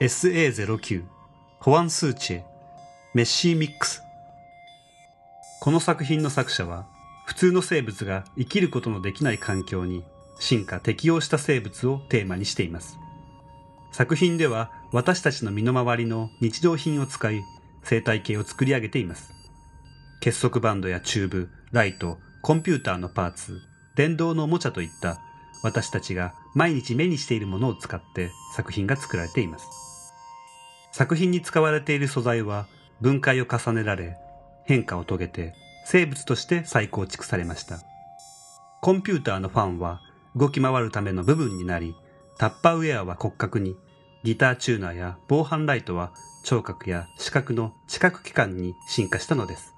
SA09 ホアン・スーチェメッシーミックス。この作品の作者は普通の生物が生きることのできない環境に進化適応した生物をテーマにしています。作品では私たちの身の回りの日常品を使い生態系を作り上げています。結束バンドやチューブ、ライト、コンピューターのパーツ、電動のおもちゃといった私たちが毎日目にしているものを使って作品が作られています。作品に使われている素材は分解を重ねられ変化を遂げて生物として再構築されました。コンピューターのファンは動き回るための部分になりタッパーウェアは骨格にギターチューナーや防犯ライトは聴覚や視覚の知覚器官に進化したのです。